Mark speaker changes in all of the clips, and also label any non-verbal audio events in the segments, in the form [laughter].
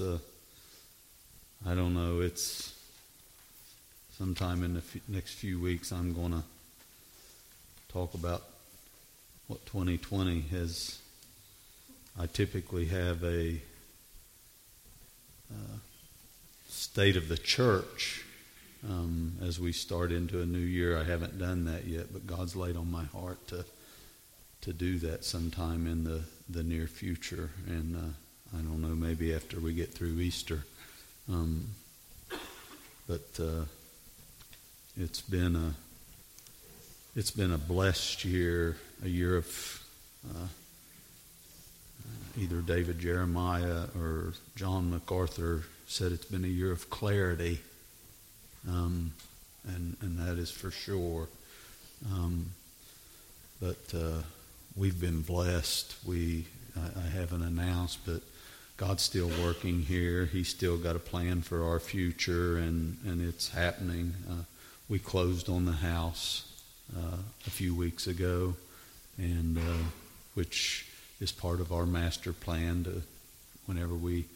Speaker 1: uh, I don't know. It's sometime in the f- next few weeks. I'm going to talk about what 2020 has. I typically have a uh, state of the church um, as we start into a new year. I haven't done that yet, but God's laid on my heart to to do that sometime in the, the near future. And uh, I don't know, maybe after we get through Easter. Um, but uh, it's been a it's been a blessed year, a year of uh, either David Jeremiah or John MacArthur said it's been a year of clarity, um, and and that is for sure. Um, but uh, we've been blessed. We I, I haven't announced, but God's still working here. He's still got a plan for our future, and and it's happening. Uh, we closed on the house uh, a few weeks ago, and uh, which is part of our master plan to whenever we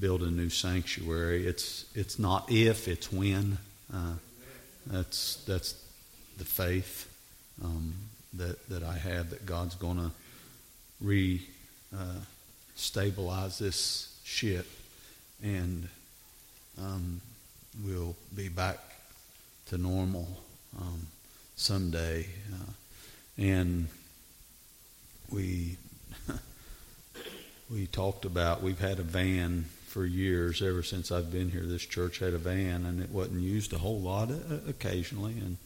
Speaker 1: build a new sanctuary. It's it's not if, it's when. Uh, that's that's the faith um, that that I have that God's going to re uh, stabilize this ship, and um, we'll be back to normal um, someday. Uh, and we [laughs] we talked about we've had a van for years ever since I've been here. This church had a van, and it wasn't used a whole lot uh, occasionally, and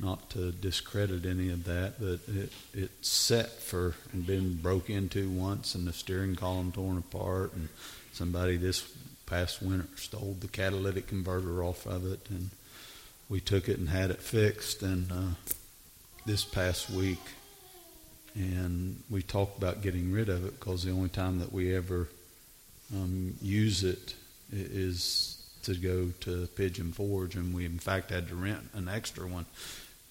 Speaker 1: not to discredit any of that, but it it set for and been broke into once, and the steering column torn apart, and somebody this past winter stole the catalytic converter off of it, and we took it and had it fixed, and uh, this past week, and we talked about getting rid of it because the only time that we ever um, use it is to go to Pigeon Forge, and we in fact had to rent an extra one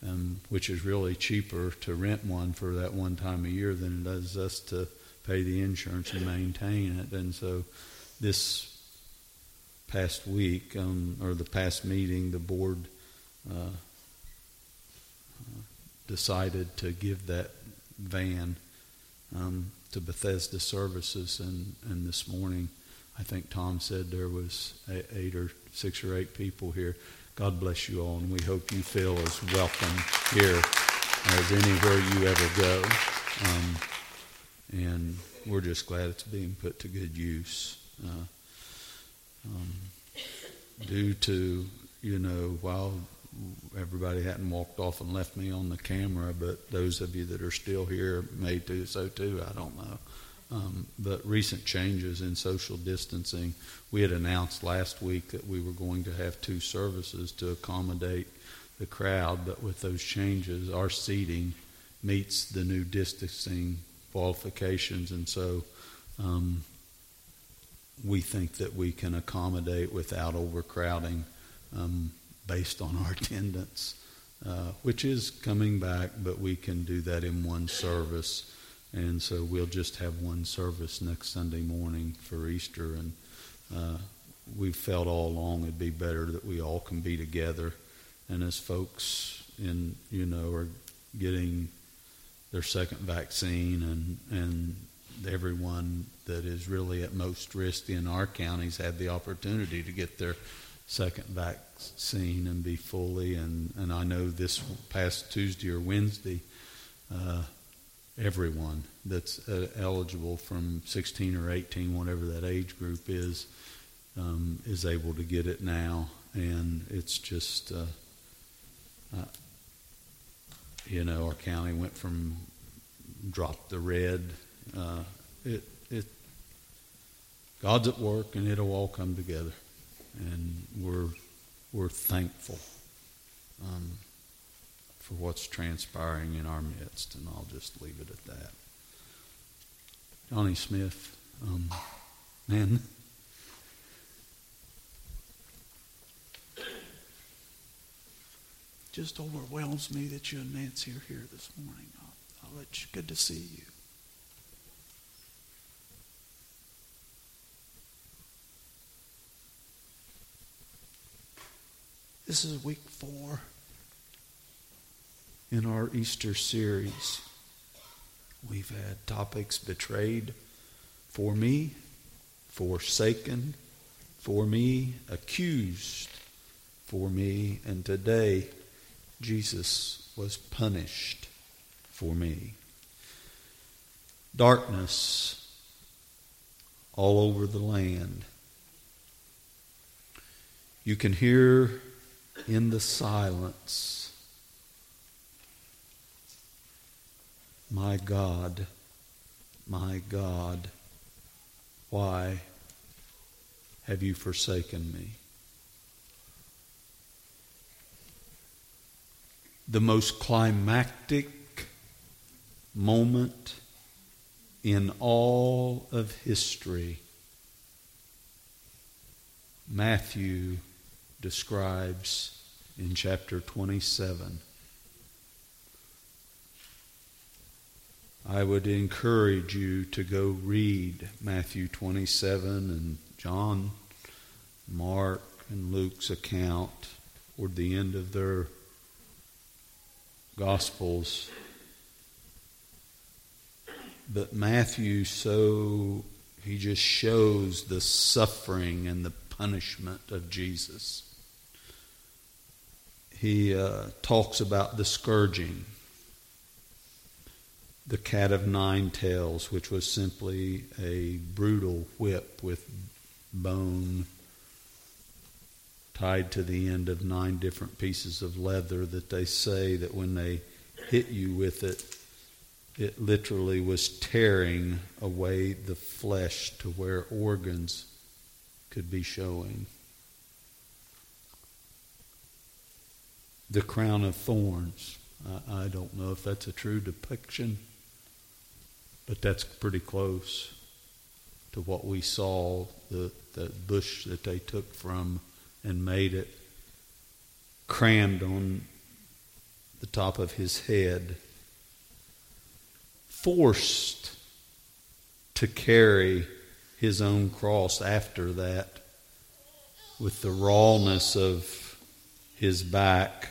Speaker 1: um, which is really cheaper to rent one for that one time a year than it does us to pay the insurance and maintain it. And so this past week, um, or the past meeting, the board uh, decided to give that van um, to Bethesda Services. And, and this morning, I think Tom said there was eight or six or eight people here God bless you all, and we hope you feel as welcome here as anywhere you ever go. Um, and we're just glad it's being put to good use. Uh, um, due to, you know, while everybody hadn't walked off and left me on the camera, but those of you that are still here may do so too. I don't know. Um, but recent changes in social distancing, we had announced last week that we were going to have two services to accommodate the crowd, but with those changes, our seating meets the new distancing qualifications, and so um, we think that we can accommodate without overcrowding um, based on our [laughs] attendance, uh, which is coming back, but we can do that in one service. And so we'll just have one service next Sunday morning for Easter. And uh, we've felt all along it'd be better that we all can be together. And as folks in, you know, are getting their second vaccine and, and everyone that is really at most risk in our counties had the opportunity to get their second vaccine and be fully. And, and I know this past Tuesday or Wednesday, uh, everyone that's uh, eligible from 16 or 18, whatever that age group is, um, is able to get it now. And it's just, uh, uh, you know, our county went from drop the red. Uh, it, it, God's at work, and it'll all come together, and we're we're thankful. Um, for what's transpiring in our midst, and I'll just leave it at that. Johnny Smith, um, man. Just overwhelms me that you and Nancy are here this morning. I'll, I'll let you, good to see you. This is week four in our Easter series. We've had topics betrayed for me, forsaken for me, accused for me, and today Jesus was punished for me. Darkness all over the land. You can hear in the silence, My God, my God, why have you forsaken me? The most climactic moment in all of history, Matthew describes in chapter 27. I would encourage you to go read Matthew 27 and John, Mark, and Luke's account toward the end of their Gospels. But Matthew, so he just shows the suffering and the punishment of Jesus. He uh, talks about the scourging, the cat of nine tails, which was simply a brutal whip with bone tied to the end of nine different pieces of leather that they say that when they hit you with it, it literally was tearing away the flesh to where organs could be showing. The crown of thorns. I, I don't know if that's a true depiction, but that's pretty close to what we saw the, the bush that they took from and made it crammed on the top of his head, forced to carry his own cross after that with the rawness of his back.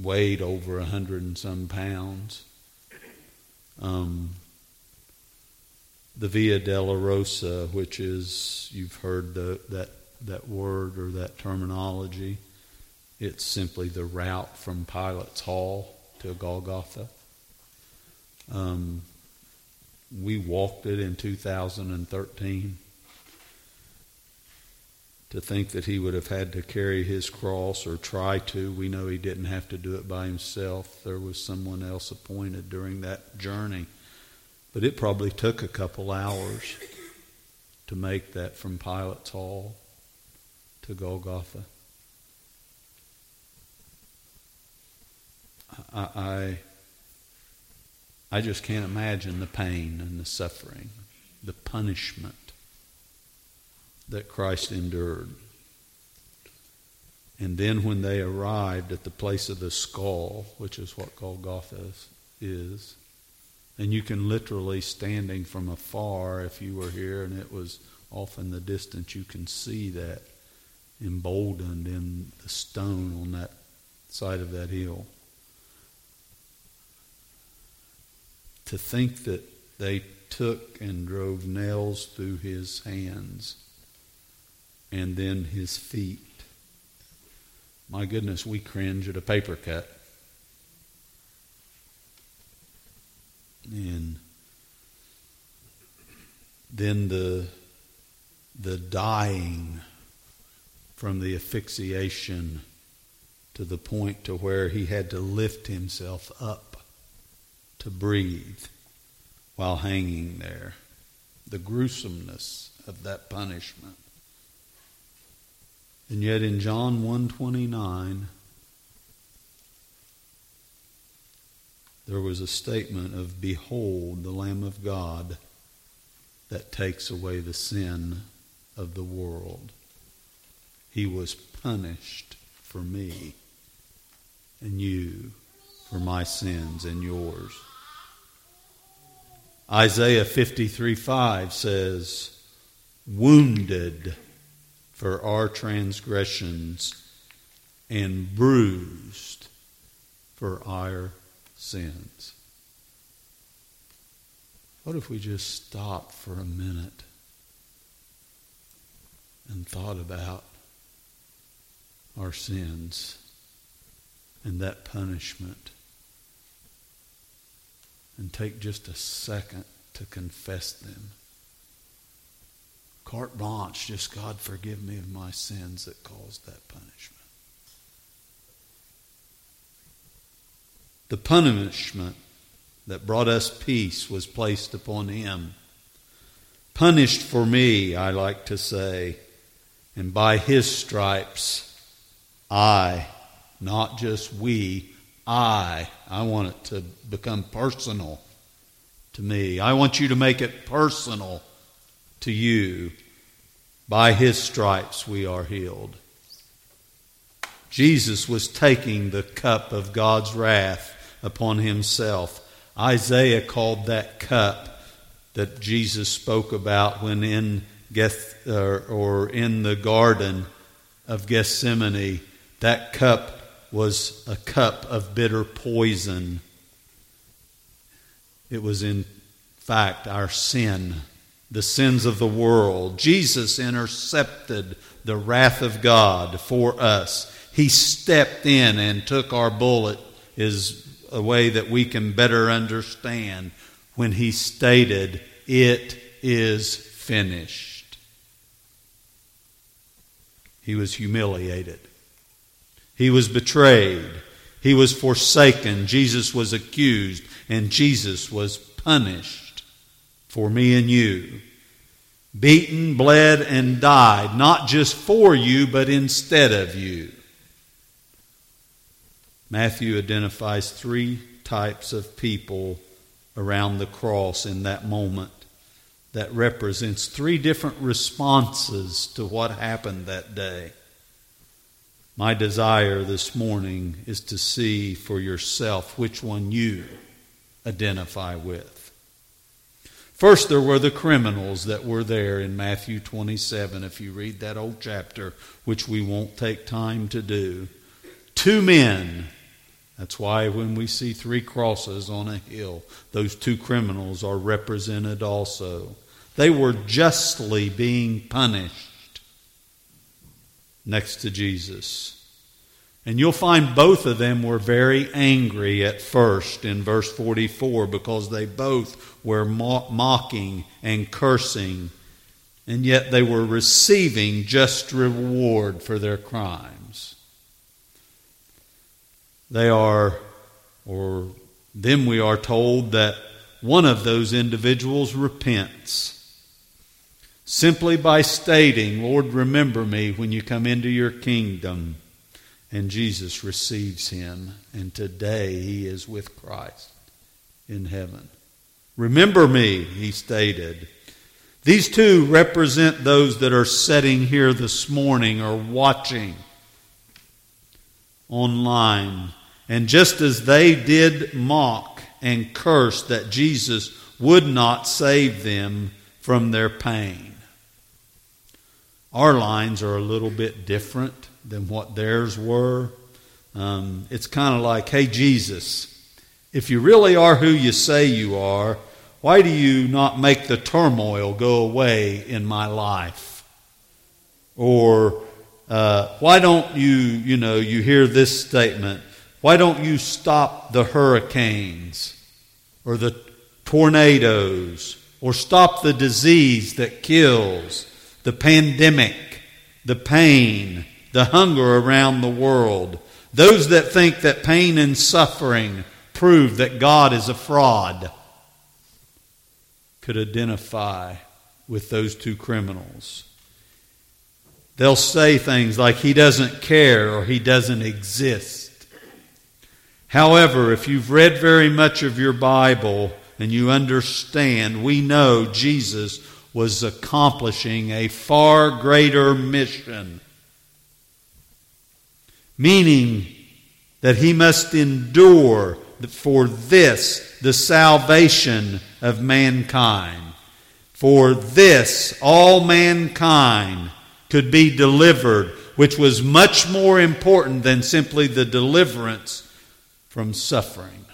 Speaker 1: Weighed over a hundred and some pounds. Um, the Via Dolorosa, which is, you've heard the, that, that word or that terminology. It's simply the route from Pilate's Hall to Golgotha. Um, we walked it in 2013. To think that he would have had to carry his cross or try to, we know he didn't have to do it by himself. There was someone else appointed during that journey. But it probably took a couple hours to make that from Pilate's Hall to Golgotha. I, I, I just can't imagine the pain and the suffering, the punishment that Christ endured. And then when they arrived at the place of the skull, which is what Golgotha is, and you can literally, standing from afar, if you were here and it was off in the distance, you can see that emboldened in the stone on that side of that hill. To think that they took and drove nails through his hands and then his feet. My goodness, we cringe at a paper cut. and then the the dying from the asphyxiation to the point to where he had to lift himself up to breathe while hanging there the gruesomeness of that punishment and yet in John 129 there was a statement of, Behold, the Lamb of God that takes away the sin of the world. He was punished for me and you, for my sins and yours. Isaiah 53 5 says, wounded for our transgressions, and bruised for our sins. What if we just stopped for a minute and thought about our sins and that punishment and take just a second to confess them? Carte blanche, just God forgive me of my sins that caused that punishment. The punishment that brought us peace was placed upon him. Punished for me, I like to say, and by his stripes, I, not just we, I, I want it to become personal to me. I want you to make it personal to you. By his stripes we are healed. Jesus was taking the cup of God's wrath upon himself. Isaiah called that cup that Jesus spoke about when in Geth, or, or in the garden of Gethsemane, that cup was a cup of bitter poison. It was, in fact, our sin, the sins of the world. Jesus intercepted the wrath of God for us. He stepped in and took our bullet, is a way that we can better understand when he stated, It is finished. He was humiliated. He was betrayed. He was forsaken. Jesus was accused. And Jesus was punished for me and you. Beaten, bled, and died, not just for you, but instead of you. Matthew identifies three types of people around the cross in that moment that represents three different responses to what happened that day. My desire this morning is to see for yourself which one you identify with. First, there were the criminals that were there in Matthew 27, if you read that old chapter, which we won't take time to do. Two men that's why when we see three crosses on a hill, those two criminals are represented also. They were justly being punished next to Jesus. And you'll find both of them were very angry at first in verse 44 because they both were mocking and cursing, and yet they were receiving just reward for their crimes. They are, or then we are told that one of those individuals repents simply by stating, Lord, remember me when you come into your kingdom. And Jesus receives him, and today he is with Christ in heaven. Remember me, he stated. These two represent those that are sitting here this morning or watching online and just as they did mock and curse that Jesus would not save them from their pain. Our lines are a little bit different than what theirs were. Um, it's kind of like, hey, Jesus, if you really are who you say you are, why do you not make the turmoil go away in my life? Or uh, why don't you, you know, you hear this statement, why don't you stop the hurricanes or the tornadoes or stop the disease that kills, the pandemic, the pain, the hunger around the world? Those that think that pain and suffering prove that God is a fraud could identify with those two criminals. They'll say things like, He doesn't care or He doesn't exist. However, if you've read very much of your Bible and you understand, we know Jesus was accomplishing a far greater mission. Meaning that he must endure for this, the salvation of mankind. For this all mankind could be delivered, which was much more important than simply the deliverance from suffering.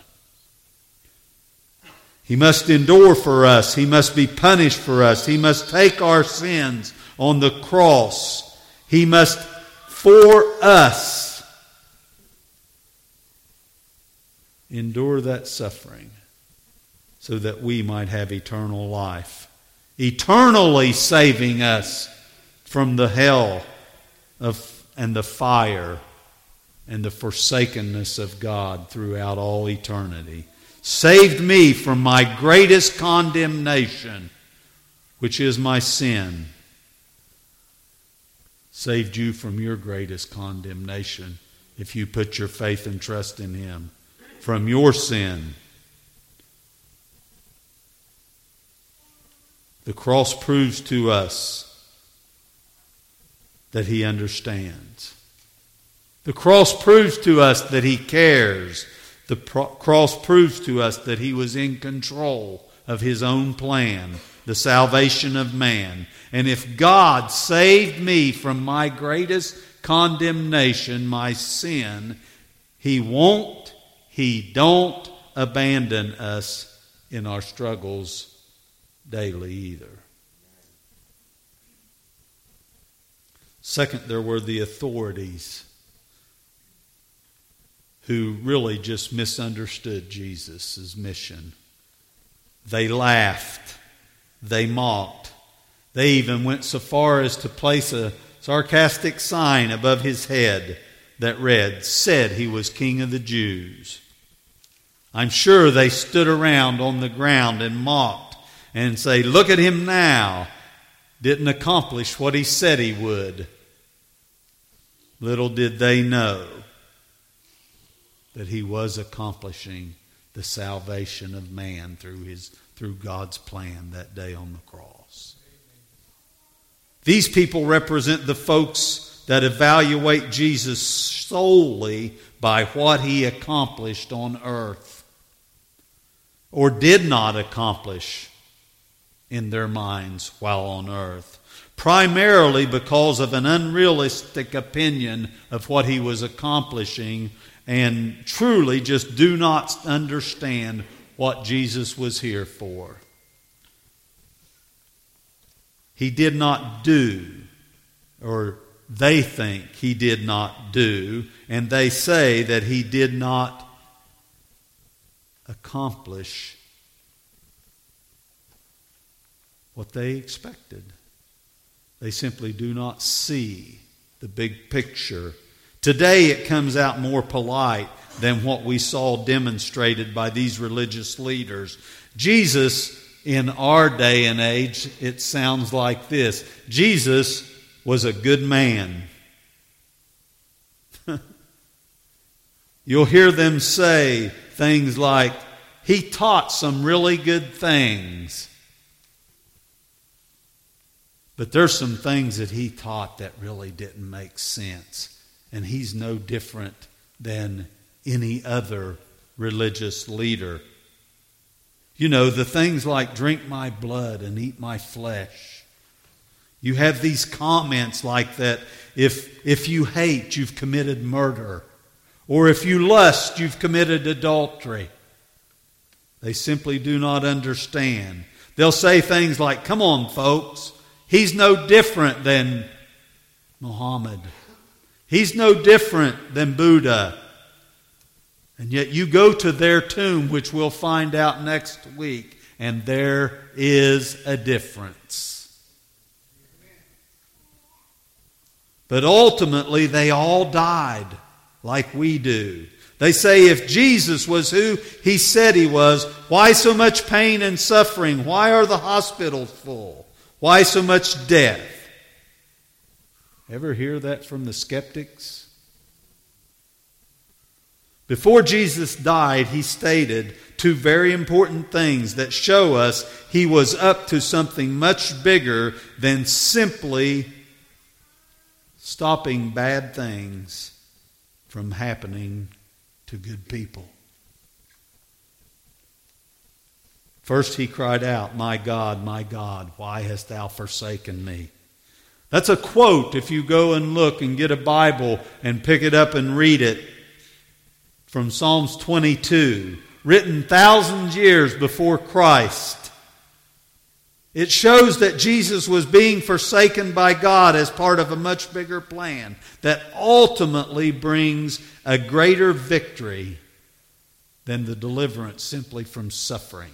Speaker 1: He must endure for us. He must be punished for us. He must take our sins on the cross. He must, for us, endure that suffering so that we might have eternal life, eternally saving us from the hell of, and the fire and the forsakenness of God throughout all eternity. Saved me from my greatest condemnation, which is my sin. Saved you from your greatest condemnation if you put your faith and trust in Him. From your sin The cross proves to us that He understands. The cross proves to us that He cares. The pro- cross proves to us that He was in control of His own plan, the salvation of man. And if God saved me from my greatest condemnation, my sin, He won't, He don't abandon us in our struggles daily either. Second, there were the authorities who really just misunderstood Jesus' mission. They laughed, they mocked, they even went so far as to place a sarcastic sign above his head that read, Said he was king of the Jews. I'm sure they stood around on the ground and mocked and say, Look at him now, didn't accomplish what he said he would. Little did they know that he was accomplishing the salvation of man through, his, through God's plan that day on the cross. These people represent the folks that evaluate Jesus solely by what he accomplished on earth or did not accomplish in their minds while on earth, primarily because of an unrealistic opinion of what he was accomplishing and truly just do not understand what Jesus was here for. He did not do, or they think he did not do, and they say that he did not accomplish what they expected. They simply do not see the big picture. Today it comes out more polite than what we saw demonstrated by these religious leaders. Jesus, in our day and age, it sounds like this Jesus was a good man. [laughs] You'll hear them say things like, He taught some really good things. But there's some things that he taught that really didn't make sense. And he's no different than any other religious leader. You know, the things like drink my blood and eat my flesh. You have these comments like that if, if you hate, you've committed murder. Or if you lust, you've committed adultery. They simply do not understand. They'll say things like, Come on, folks. He's no different than Muhammad. He's no different than Buddha. And yet you go to their tomb, which we'll find out next week, and there is a difference. But ultimately, they all died like we do. They say if Jesus was who he said he was, why so much pain and suffering? Why are the hospitals full? Why so much death? Ever hear that from the skeptics? Before Jesus died, he stated two very important things that show us he was up to something much bigger than simply stopping bad things from happening to good people. First, he cried out, My God, my God, why hast thou forsaken me? That's a quote if you go and look and get a Bible and pick it up and read it from Psalms 22, written thousands years before Christ. It shows that Jesus was being forsaken by God as part of a much bigger plan that ultimately brings a greater victory than the deliverance simply from suffering.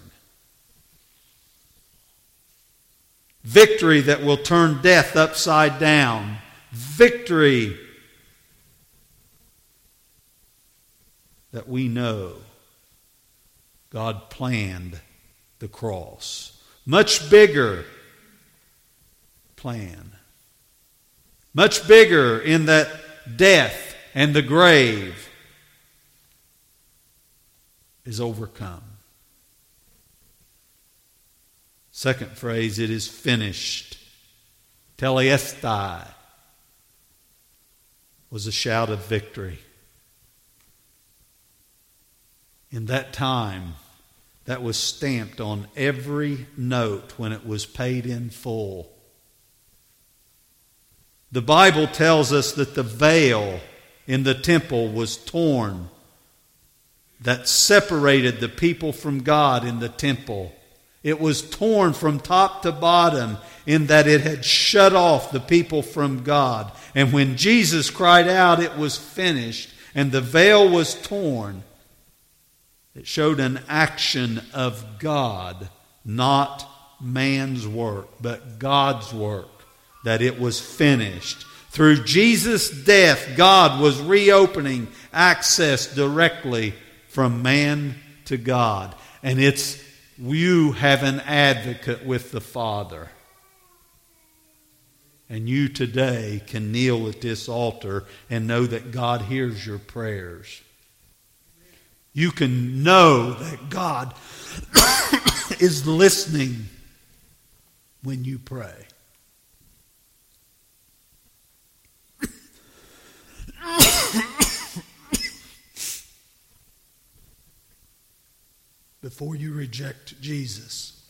Speaker 1: Victory that will turn death upside down. Victory that we know God planned the cross. Much bigger plan. Much bigger in that death and the grave is overcome. Second phrase, it is finished. Tetelestai was a shout of victory. In that time, that was stamped on every note when it was paid in full. The Bible tells us that the veil in the temple was torn that separated the people from God in the temple. It was torn from top to bottom in that it had shut off the people from God. And when Jesus cried out, it was finished, and the veil was torn. It showed an action of God, not man's work, but God's work, that it was finished. Through Jesus' death, God was reopening access directly from man to God. And it's you have an advocate with the Father. And you today can kneel at this altar and know that God hears your prayers. You can know that God [coughs] is listening when you pray. [coughs] before you reject Jesus,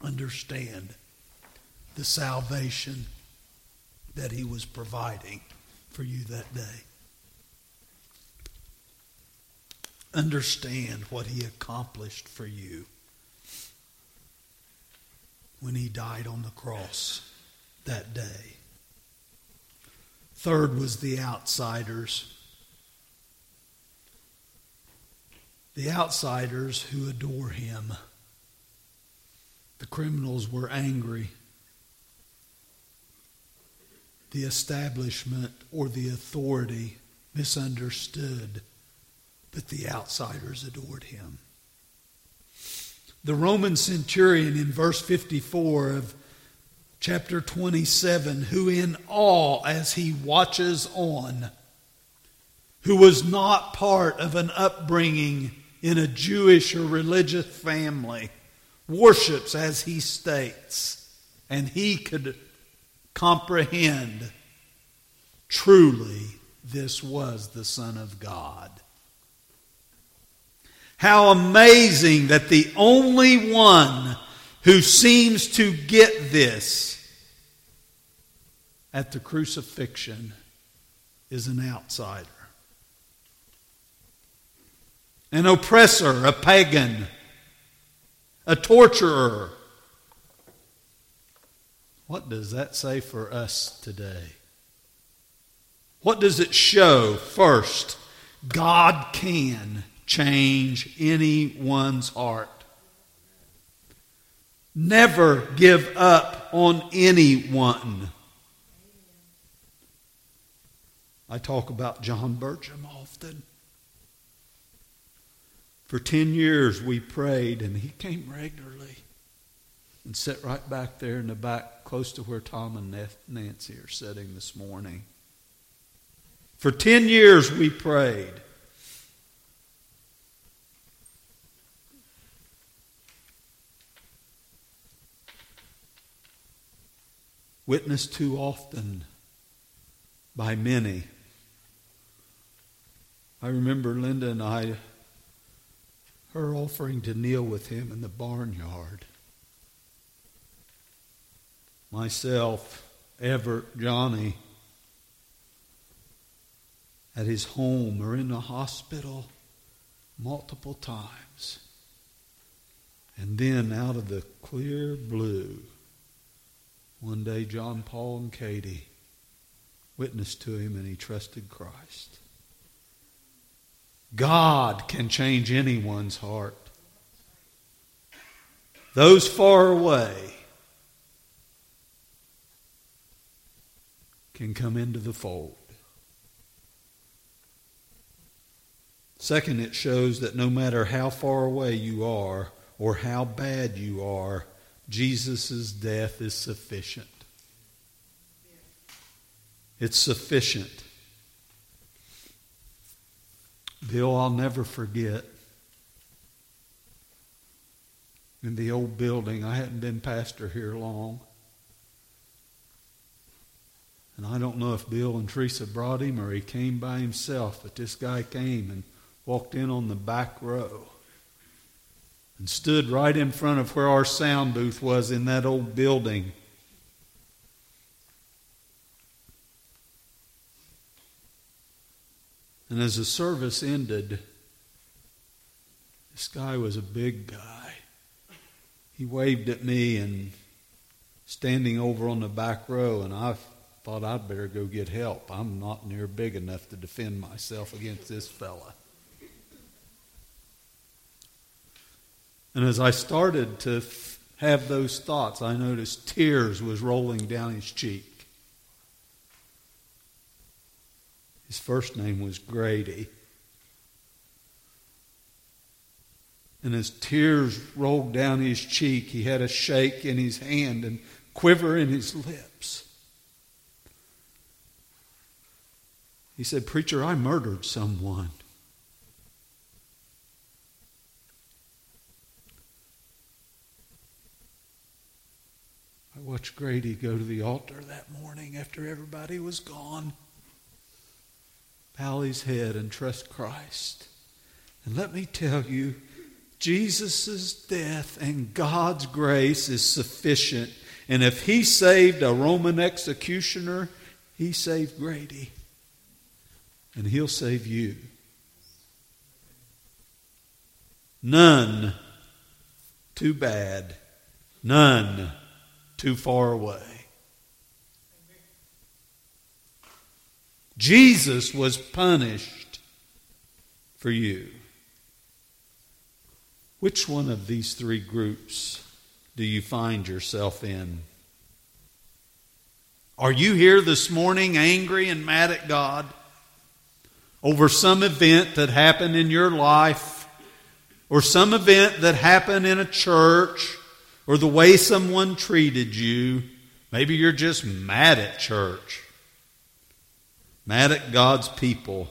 Speaker 1: understand the salvation that He was providing for you that day. Understand what He accomplished for you when He died on the cross that day. Third was the outsiders. the outsiders who adore him. The criminals were angry. The establishment or the authority misunderstood, but the outsiders adored him. The Roman centurion in verse 54 of chapter 27, who in awe as he watches on, who was not part of an upbringing in a Jewish or religious family worships as he states, and he could comprehend truly this was the Son of God. How amazing that the only one who seems to get this at the crucifixion is an outsider an oppressor, a pagan, a torturer. What does that say for us today? What does it show? First, God can change anyone's heart. Never give up on anyone. I talk about John Burcham often. For 10 years we prayed, and he came regularly and sat right back there in the back, close to where Tom and Nancy are sitting this morning. For 10 years we prayed. Witnessed too often by many. I remember Linda and I her offering to kneel with him in the barnyard. Myself, Everett, Johnny, at his home or in the hospital multiple times. And then out of the clear blue, one day John Paul and Katie witnessed to him and he trusted Christ. God can change anyone's heart. Those far away can come into the fold. Second, it shows that no matter how far away you are or how bad you are, Jesus' death is sufficient. It's sufficient. Bill, I'll never forget. In the old building, I hadn't been pastor here long. And I don't know if Bill and Teresa brought him or he came by himself, but this guy came and walked in on the back row and stood right in front of where our sound booth was in that old building. And as the service ended, this guy was a big guy. He waved at me and standing over on the back row, and I thought I'd better go get help. I'm not near big enough to defend myself against this fella. And as I started to have those thoughts, I noticed tears was rolling down his cheek. His first name was Grady. And as tears rolled down his cheek, he had a shake in his hand and quiver in his lips. He said, Preacher, I murdered someone. I watched Grady go to the altar that morning after everybody was gone. Bow his head and trust Christ. And let me tell you, Jesus' death and God's grace is sufficient. And if he saved a Roman executioner, he saved Grady. And he'll save you. None too bad. None too far away. Jesus was punished for you. Which one of these three groups do you find yourself in? Are you here this morning angry and mad at God over some event that happened in your life or some event that happened in a church or the way someone treated you. Maybe you're just mad at church, mad at God's people.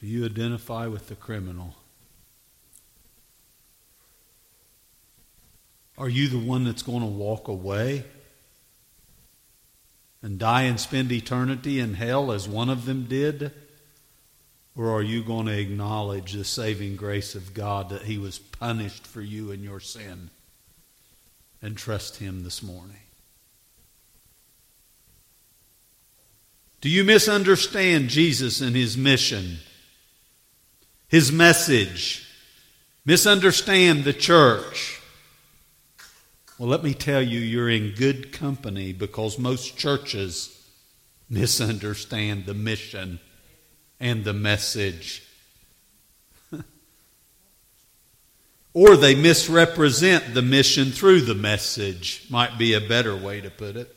Speaker 1: Do you identify with the criminal? Are you the one that's going to walk away and die and spend eternity in hell as one of them did? Or are you going to acknowledge the saving grace of God that He was punished for you and your sin and trust Him this morning? Do you misunderstand Jesus and His mission, His message? Misunderstand the church? Well, let me tell you, you're in good company because most churches misunderstand the mission and the message. [laughs] or they misrepresent the mission through the message, might be a better way to put it.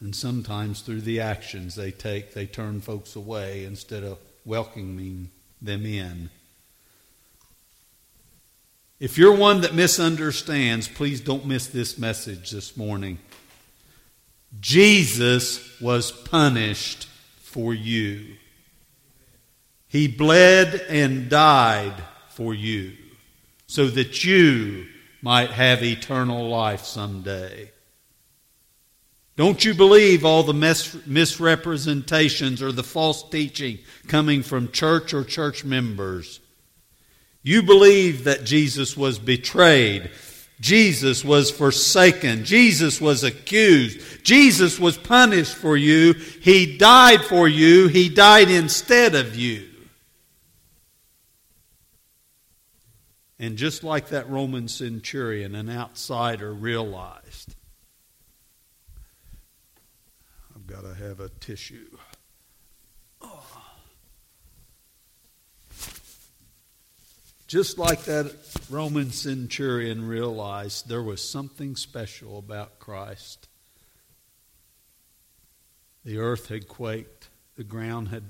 Speaker 1: And sometimes through the actions they take, they turn folks away instead of welcoming them in. If you're one that misunderstands, please don't miss this message this morning. Jesus was punished for you. He bled and died for you so that you might have eternal life someday. Don't you believe all the mis- misrepresentations or the false teaching coming from church or church members. You believe that Jesus was betrayed. Jesus was forsaken. Jesus was accused. Jesus was punished for you. He died for you. He died instead of you. And just like that Roman centurion, an outsider realized I've got to have a tissue. Just like that Roman centurion realized there was something special about Christ. The earth had quaked, the ground had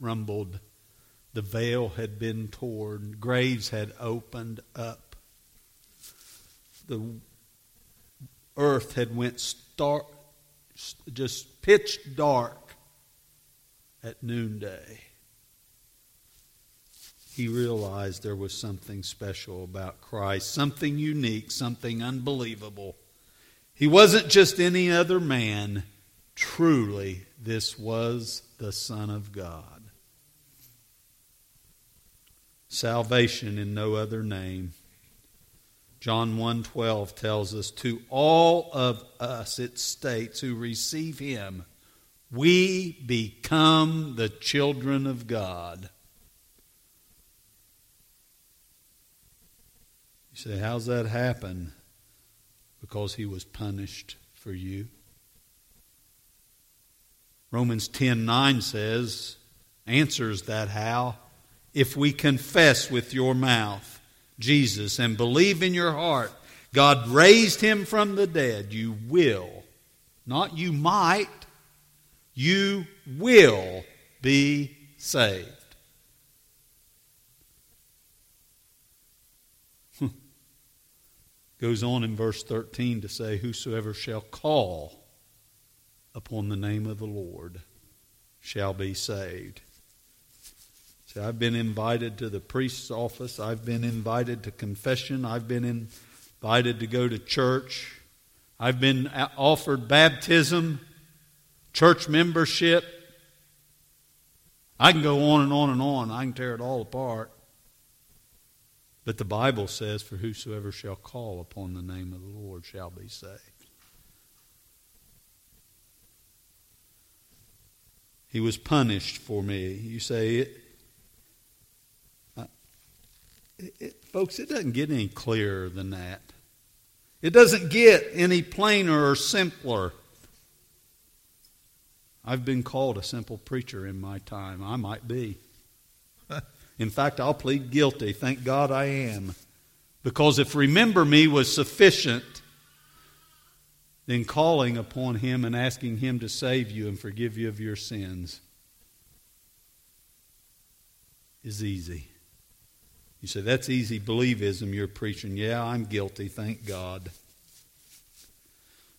Speaker 1: rumbled, the veil had been torn, graves had opened up. The earth had went stark, just pitch dark at noonday. He realized there was something special about Christ, something unique, something unbelievable. He wasn't just any other man. Truly, this was the Son of God. Salvation in no other name. John 1:12 tells us to all of us it states who receive him we become the children of God. You say how's that happen? Because he was punished for you. Romans 10:9 says answers that how if we confess with your mouth Jesus and believe in your heart God raised him from the dead, you will, not you might, you will be saved. Goes on in verse 13 to say, Whosoever shall call upon the name of the Lord shall be saved. See, I've been invited to the priest's office. I've been invited to confession. I've been invited to go to church. I've been offered baptism, church membership. I can go on and on and on. I can tear it all apart. But the Bible says, For whosoever shall call upon the name of the Lord shall be saved. He was punished for me. You say, it, it, folks, it doesn't get any clearer than that. It doesn't get any plainer or simpler. I've been called a simple preacher in my time. I might be. In fact, I'll plead guilty. Thank God I am. Because if remember me was sufficient, then calling upon Him and asking Him to save you and forgive you of your sins is easy. You say, that's easy believism you're preaching. Yeah, I'm guilty, thank God.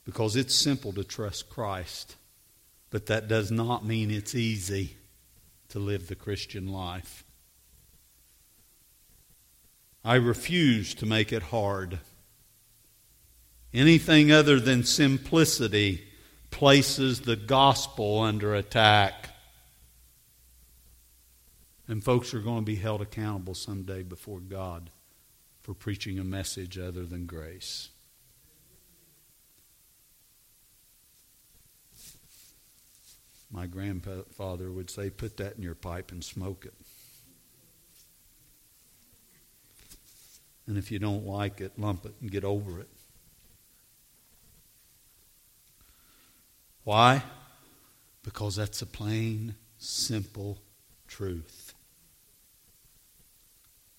Speaker 1: Because it's simple to trust Christ, but that does not mean it's easy to live the Christian life. I refuse to make it hard. Anything other than simplicity places the gospel under attack. And folks are going to be held accountable someday before God for preaching a message other than grace. My grandfather would say, Put that in your pipe and smoke it. And if you don't like it, lump it and get over it. Why? Because that's a plain, simple truth.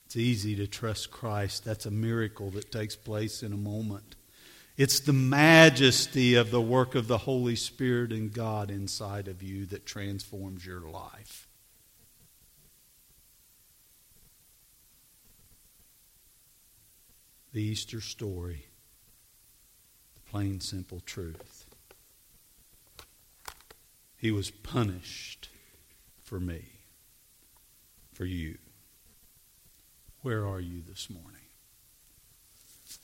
Speaker 1: It's easy to trust Christ. That's a miracle that takes place in a moment. It's the majesty of the work of the Holy Spirit and God inside of you that transforms your life. The Easter story, the plain, simple truth. He was punished for me, for you. Where are you this morning?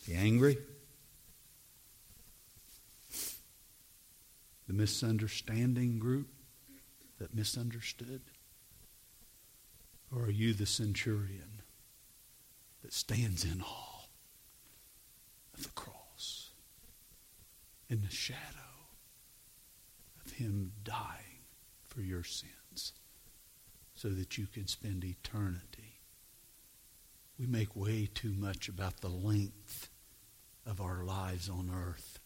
Speaker 1: You angry? The misunderstanding group that misunderstood? Or are you the centurion that stands in awe the cross, in the shadow of him dying for your sins so that you can spend eternity? We make way too much about the length of our lives on earth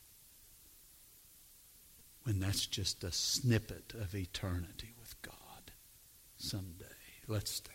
Speaker 1: when that's just a snippet of eternity with God someday. Let's stand.